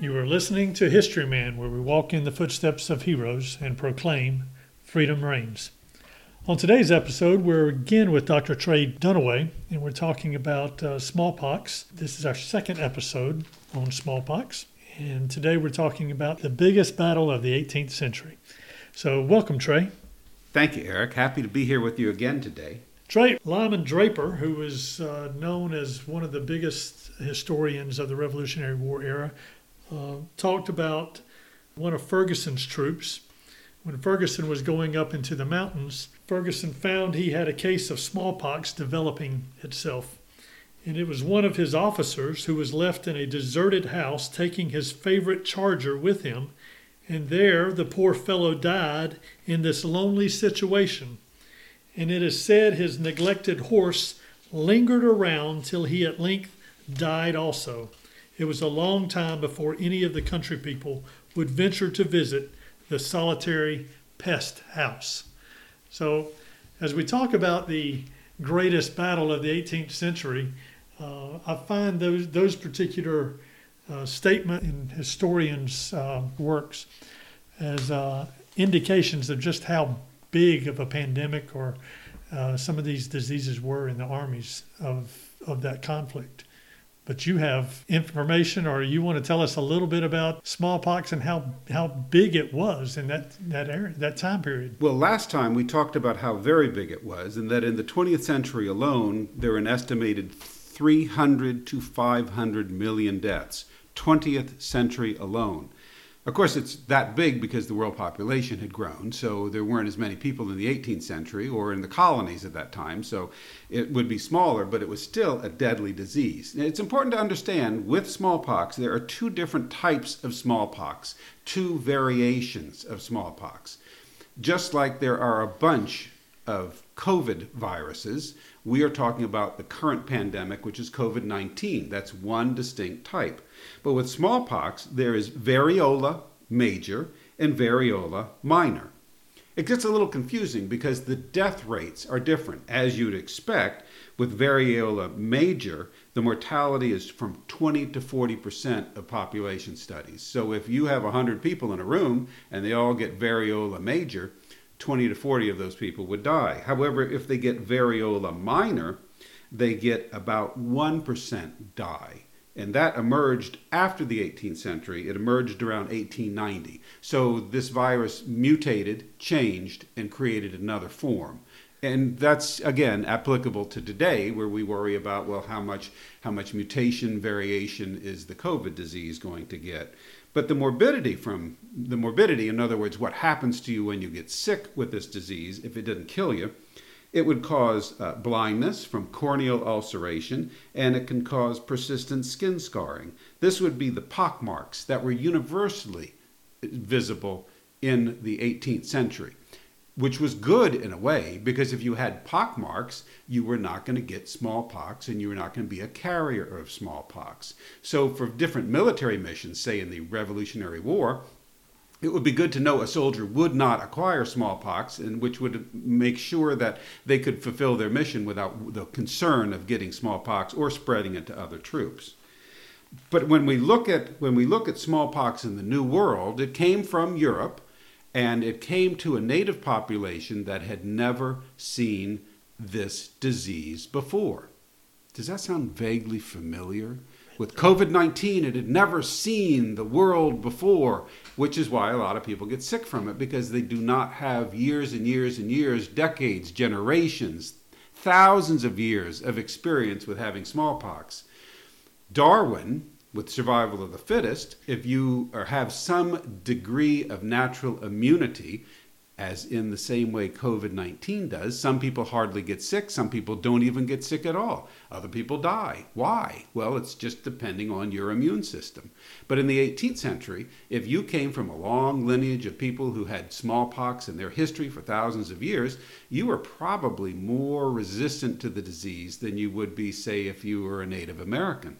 You are listening to History Man, where we walk in the footsteps of heroes and proclaim freedom reigns. On today's episode, we're again with Dr. Tray Dunaway, and we're talking about uh, smallpox. This is our second episode on smallpox, and today we're talking about the biggest battle of the 18th century. So, welcome, Tray. Thank you, Eric. Happy to be here with you again today. Trey Lyman Draper, who is uh, known as one of the biggest historians of the Revolutionary War era, uh, talked about one of Ferguson's troops. When Ferguson was going up into the mountains, Ferguson found he had a case of smallpox developing itself. And it was one of his officers who was left in a deserted house taking his favorite charger with him. And there the poor fellow died in this lonely situation. And it is said his neglected horse lingered around till he at length died also. It was a long time before any of the country people would venture to visit the solitary pest house. So, as we talk about the greatest battle of the 18th century, uh, I find those those particular uh, statement in historians' uh, works as uh, indications of just how big of a pandemic or uh, some of these diseases were in the armies of of that conflict but you have information or you want to tell us a little bit about smallpox and how, how big it was in that, that area, that time period. Well, last time we talked about how very big it was and that in the 20th century alone, there were an estimated 300 to 500 million deaths. 20th century alone. Of course, it's that big because the world population had grown, so there weren't as many people in the 18th century or in the colonies at that time, so it would be smaller, but it was still a deadly disease. Now, it's important to understand with smallpox, there are two different types of smallpox, two variations of smallpox. Just like there are a bunch of COVID viruses, we are talking about the current pandemic, which is COVID 19. That's one distinct type. But with smallpox, there is variola major and variola minor. It gets a little confusing because the death rates are different. As you'd expect, with variola major, the mortality is from 20 to 40 percent of population studies. So if you have 100 people in a room and they all get variola major, 20 to 40 of those people would die. However, if they get variola minor, they get about 1% die. And that emerged after the 18th century. It emerged around 1890. So this virus mutated, changed, and created another form. And that's again applicable to today, where we worry about well, how much how much mutation variation is the COVID disease going to get? But the morbidity from the morbidity, in other words, what happens to you when you get sick with this disease, if it didn't kill you, it would cause uh, blindness from corneal ulceration, and it can cause persistent skin scarring. This would be the pockmarks that were universally visible in the 18th century which was good in a way because if you had pockmarks, you were not going to get smallpox and you were not going to be a carrier of smallpox. So, for different military missions, say in the Revolutionary War, it would be good to know a soldier would not acquire smallpox, and which would make sure that they could fulfill their mission without the concern of getting smallpox or spreading it to other troops. But when we look at when we look at smallpox in the New World, it came from Europe and it came to a native population that had never seen this disease before. Does that sound vaguely familiar? With COVID 19, it had never seen the world before, which is why a lot of people get sick from it because they do not have years and years and years, decades, generations, thousands of years of experience with having smallpox. Darwin with survival of the fittest, if you have some degree of natural immunity, as in the same way COVID 19 does, some people hardly get sick, some people don't even get sick at all, other people die. Why? Well, it's just depending on your immune system. But in the 18th century, if you came from a long lineage of people who had smallpox in their history for thousands of years, you were probably more resistant to the disease than you would be, say, if you were a Native American.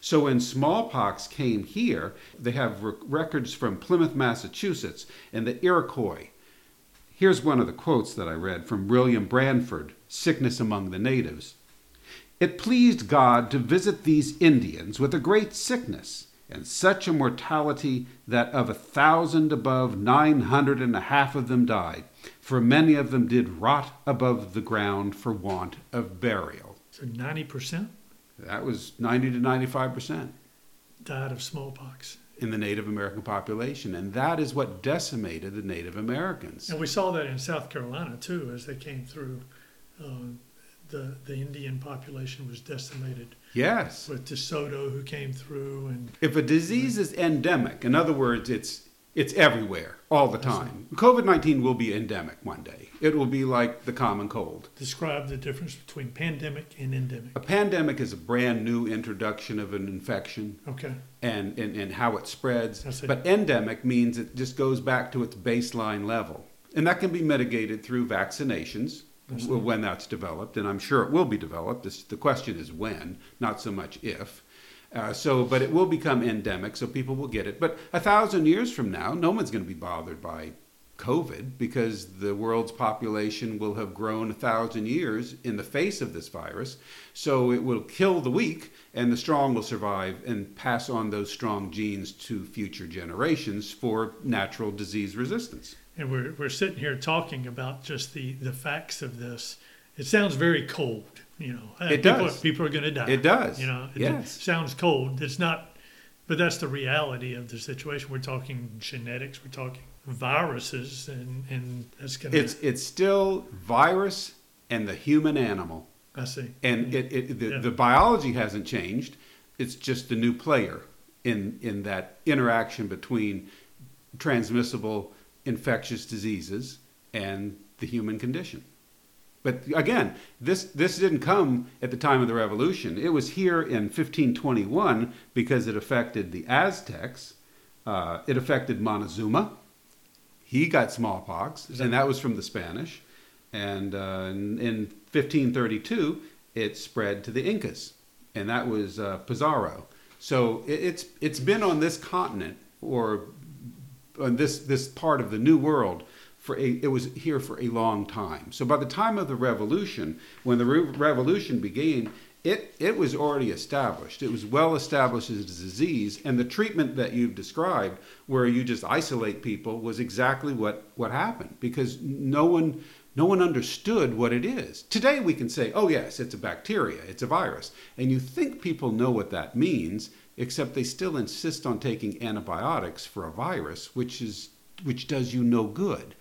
So when smallpox came here, they have records from Plymouth, Massachusetts, and the Iroquois. Here's one of the quotes that I read from William Bradford, Sickness Among the Natives. It pleased God to visit these Indians with a great sickness, and such a mortality that of a thousand above, nine hundred and a half of them died, for many of them did rot above the ground for want of burial. So 90% That was 90 to 95 percent died of smallpox. in the Native American population, and that is what decimated the Native Americans. And we saw that in South Carolina too, as they came through. Uh, the the Indian population was decimated Yes. with DeSoto, who came through, and If a disease is endemic, in other words, it's it's everywhere all the time. COVID nineteen will be endemic one day. It will be like the common cold. Describe the difference between pandemic and endemic. A pandemic is a brand new introduction of an infection Okay, and, and, and how it spreads. But endemic means it just goes back to its baseline level. And that can be mitigated through vaccinations when that's developed. And I'm sure it will be developed. This, the question is when, not so much if. Uh, so, but it will become endemic, so people will get it. But a thousand years from now, no one's going to be bothered by COVID because the world's population will have grown a thousand years in the face of this virus. So it will kill the weak, and the strong will survive and pass on those strong genes to future generations for natural disease resistance. and we're we're sitting here talking about just the the facts of this. It sounds very cold, you know. Uh, It people, does. People are going to die. It does. You know, it Yes. sounds cold. It's not, but that's the reality of the situation. We're talking genetics. We're talking viruses, and and that's going to. It's it's still virus and the human animal, I see. and it, it the, Yeah. the biology hasn't changed. It's just a new player in in that interaction between transmissible infectious diseases and the human condition. But again, this this didn't come at the time of the revolution. It was here in 1521 because it affected the Aztecs. Uh, it affected Montezuma. He got smallpox, and that was from the Spanish. And uh, in, in 1532, it spread to the Incas, and that was uh, Pizarro. So it, it's it's been on this continent or on this this part of the New World for a it was here for a long time. So by the time of the Revolution, when the re- Revolution began, it it was already established. It was well established as a disease, and the treatment that you've described, where you just isolate people, was exactly what what happened because no one. No one understood what it is. Today we can say, oh, yes, it's a bacteria, it's a virus. And you think people know what that means, except they still insist on taking antibiotics for a virus, which, is, which does you no good.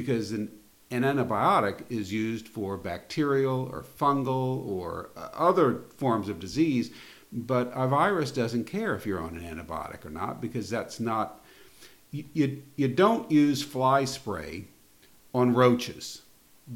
Because an, an antibiotic is used for bacterial or fungal or uh, other forms of disease, but a virus doesn't care if you're on an antibiotic or not, because that's not. You, you, you don't use fly spray on roaches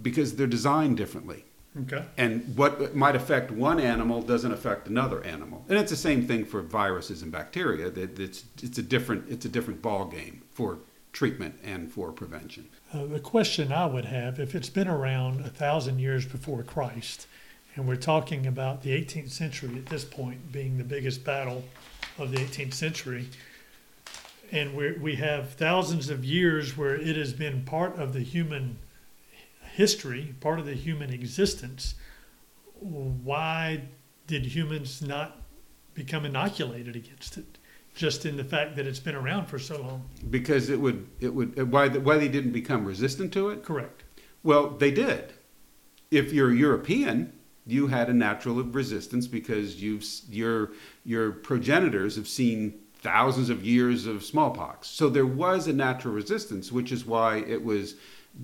because they're designed differently. Okay. And what might affect one animal doesn't affect another animal. And it's the same thing for viruses and bacteria. That it's it's a different it's a different ball game for treatment and for prevention. Uh, the question I would have, if it's been around a thousand years before Christ, and we're talking about the 18th century at this point being the biggest battle of the 18th century, and we we have thousands of years where it has been part of the human history, part of the human existence, why did humans not become inoculated against it? Just in the fact that it's been around for so long. Because it would it would uh, why why they didn't become resistant to it? Correct. Well, they did. If you're European, you had a natural resistance because you've your your progenitors have seen thousands of years of smallpox. So there was a natural resistance, which is why it was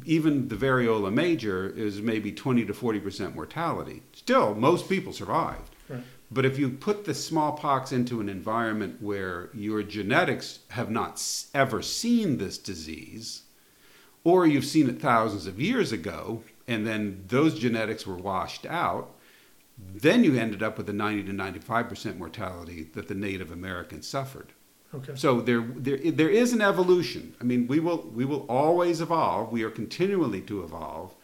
even the variola major is maybe 20 to 40 percent mortality. Still, most people survived. Right. But if you put the smallpox into an environment where your genetics have not ever seen this disease, or you've seen it thousands of years ago, and then those genetics were washed out, then you ended up with a 90 to 95 percent mortality that the Native Americans suffered. Okay. So there, there, there is an evolution. I mean, we will, we will always evolve. We are continually to evolve.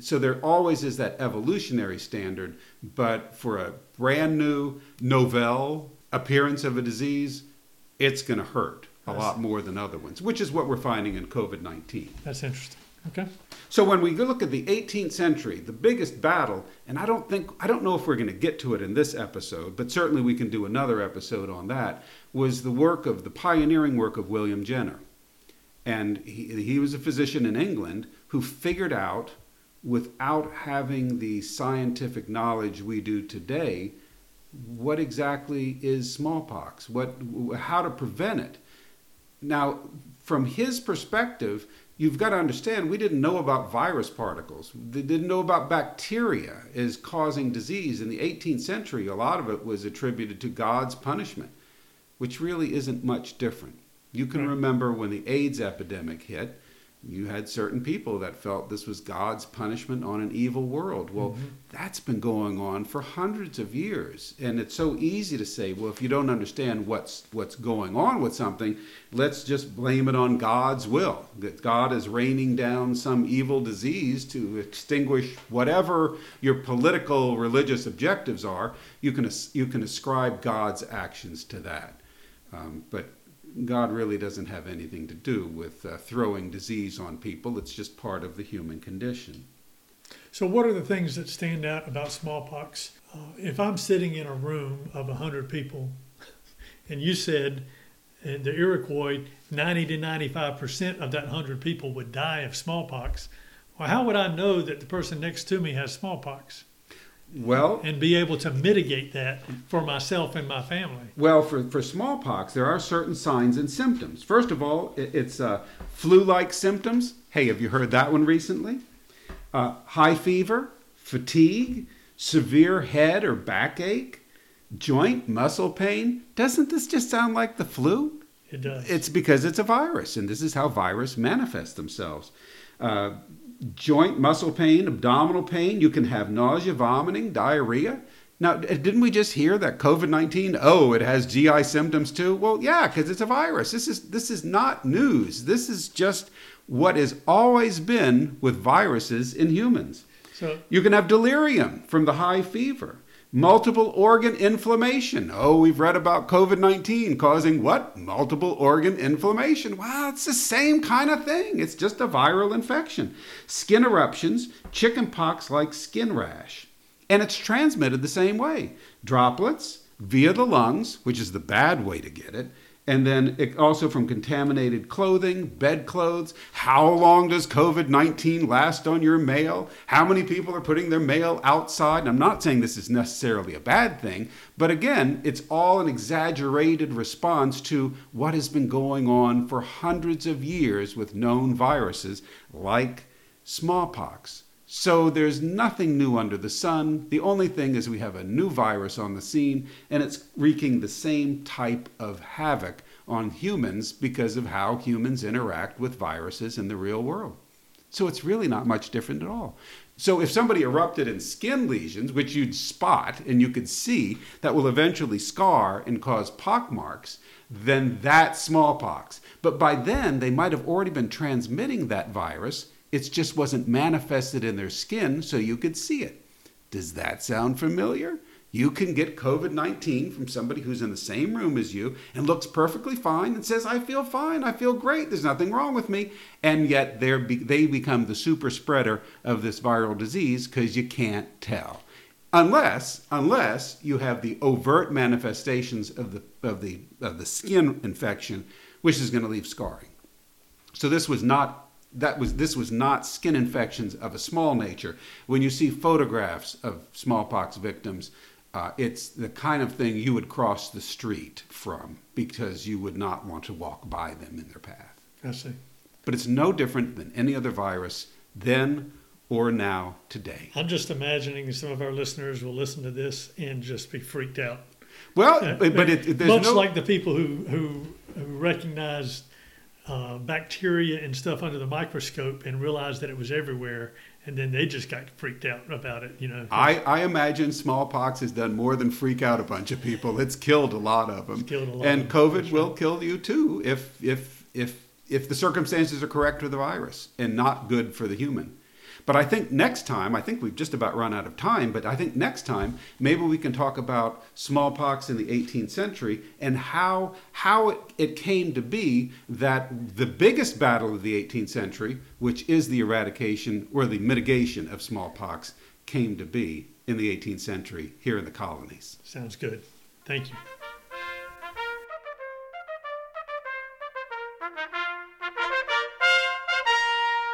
So there always is that evolutionary standard. But for a brand new, novel appearance of a disease, it's going to hurt a lot more than other ones, which is what we're finding in COVID 19. That's interesting. Okay. So when we look at the 18th century, the biggest battle, and I don't think I don't know if we're going to get to it in this episode, but certainly we can do another episode on that, was the work of the pioneering work of William Jenner. And he, he was a physician in England who figured out without having the scientific knowledge we do today what exactly is smallpox, what how to prevent it. Now, from his perspective, you've got to understand we didn't know about virus particles. They didn't know about bacteria as causing disease. In the 18th century, a lot of it was attributed to God's punishment, which really isn't much different. You can remember when the AIDS epidemic hit, you had certain people that felt this was God's punishment on an evil world. Well, mm-hmm. that's been going on for hundreds of years, and it's so easy to say, well, if you don't understand what's what's going on with something, let's just blame it on God's will. That God is raining down some evil disease to extinguish whatever your political religious objectives are. You can you can ascribe God's actions to that, um, but God really doesn't have anything to do with uh, throwing disease on people. It's just part of the human condition. So, what are the things that stand out about smallpox? Uh, if I'm sitting in a room of 100 people and you said in the Iroquois 90 to 95% of that 100 people would die of smallpox, well, how would I know that the person next to me has smallpox? Well, and be able to mitigate that for myself and my family. Well, for, for smallpox, there are certain signs and symptoms. First of all, it's uh, flu like symptoms. Hey, have you heard that one recently? Uh, high fever, fatigue, severe head or backache, joint muscle pain. Doesn't this just sound like the flu? It does. It's because it's a virus, and this is how viruses manifest themselves. Uh, joint muscle pain, abdominal pain. You can have nausea, vomiting, diarrhea. Now, didn't we just hear that COVID nineteen? Oh, it has GI symptoms too. Well, yeah, because it's a virus. This is this is not news. This is just what has always been with viruses in humans. So you can have delirium from the high fever. Multiple organ inflammation. Oh, we've read about COVID 19 causing what? Multiple organ inflammation. Wow, it's the same kind of thing. It's just a viral infection. Skin eruptions, chickenpox like skin rash. And it's transmitted the same way droplets via the lungs, which is the bad way to get it, and then it also from contaminated clothing, bedclothes. How long does COVID 19 last on your mail? How many people are putting their mail outside? And I'm not saying this is necessarily a bad thing, but again, it's all an exaggerated response to what has been going on for hundreds of years with known viruses like smallpox. So there's nothing new under the sun. The only thing is we have a new virus on the scene, and it's wreaking the same type of havoc on humans because of how humans interact with viruses in the real world. So it's really not much different at all. So if somebody erupted in skin lesions, which you'd spot and you could see, that will eventually scar and cause pock marks, then that's smallpox. But by then, they might have already been transmitting that virus it just wasn't manifested in their skin so you could see it. Does that sound familiar? You can get COVID 19 from somebody who's in the same room as you and looks perfectly fine and says, I feel fine, I feel great, there's nothing wrong with me. And yet be- they become the super spreader of this viral disease because you can't tell. Unless, unless you have the overt manifestations of the, of, the, of the skin infection, which is going to leave scarring. So this was not that was this was not skin infections of a small nature. When you see photographs of smallpox victims, uh, it's the kind of thing you would cross the street from because you would not want to walk by them in their path. I see. But it's no different than any other virus then or now today. I'm just imagining some of our listeners will listen to this and just be freaked out. Well, uh, but it, it, much no... like the people who who, who recognized uh, bacteria and stuff under the microscope and realized that it was everywhere and then they just got freaked out about it you know. I, I imagine smallpox has done more than freak out a bunch of people. It's killed a lot of them. Killed a lot and covid will kill you too if if if if the circumstances are correct for the virus and not good for the human But I think next time, I think we've just about run out of time, but I think next time maybe we can talk about smallpox in the 18th century and how, how it, it came to be that the biggest battle of the 18th century, which is the eradication or the mitigation of smallpox, came to be in the 18th century here in the colonies. Sounds good. Thank you.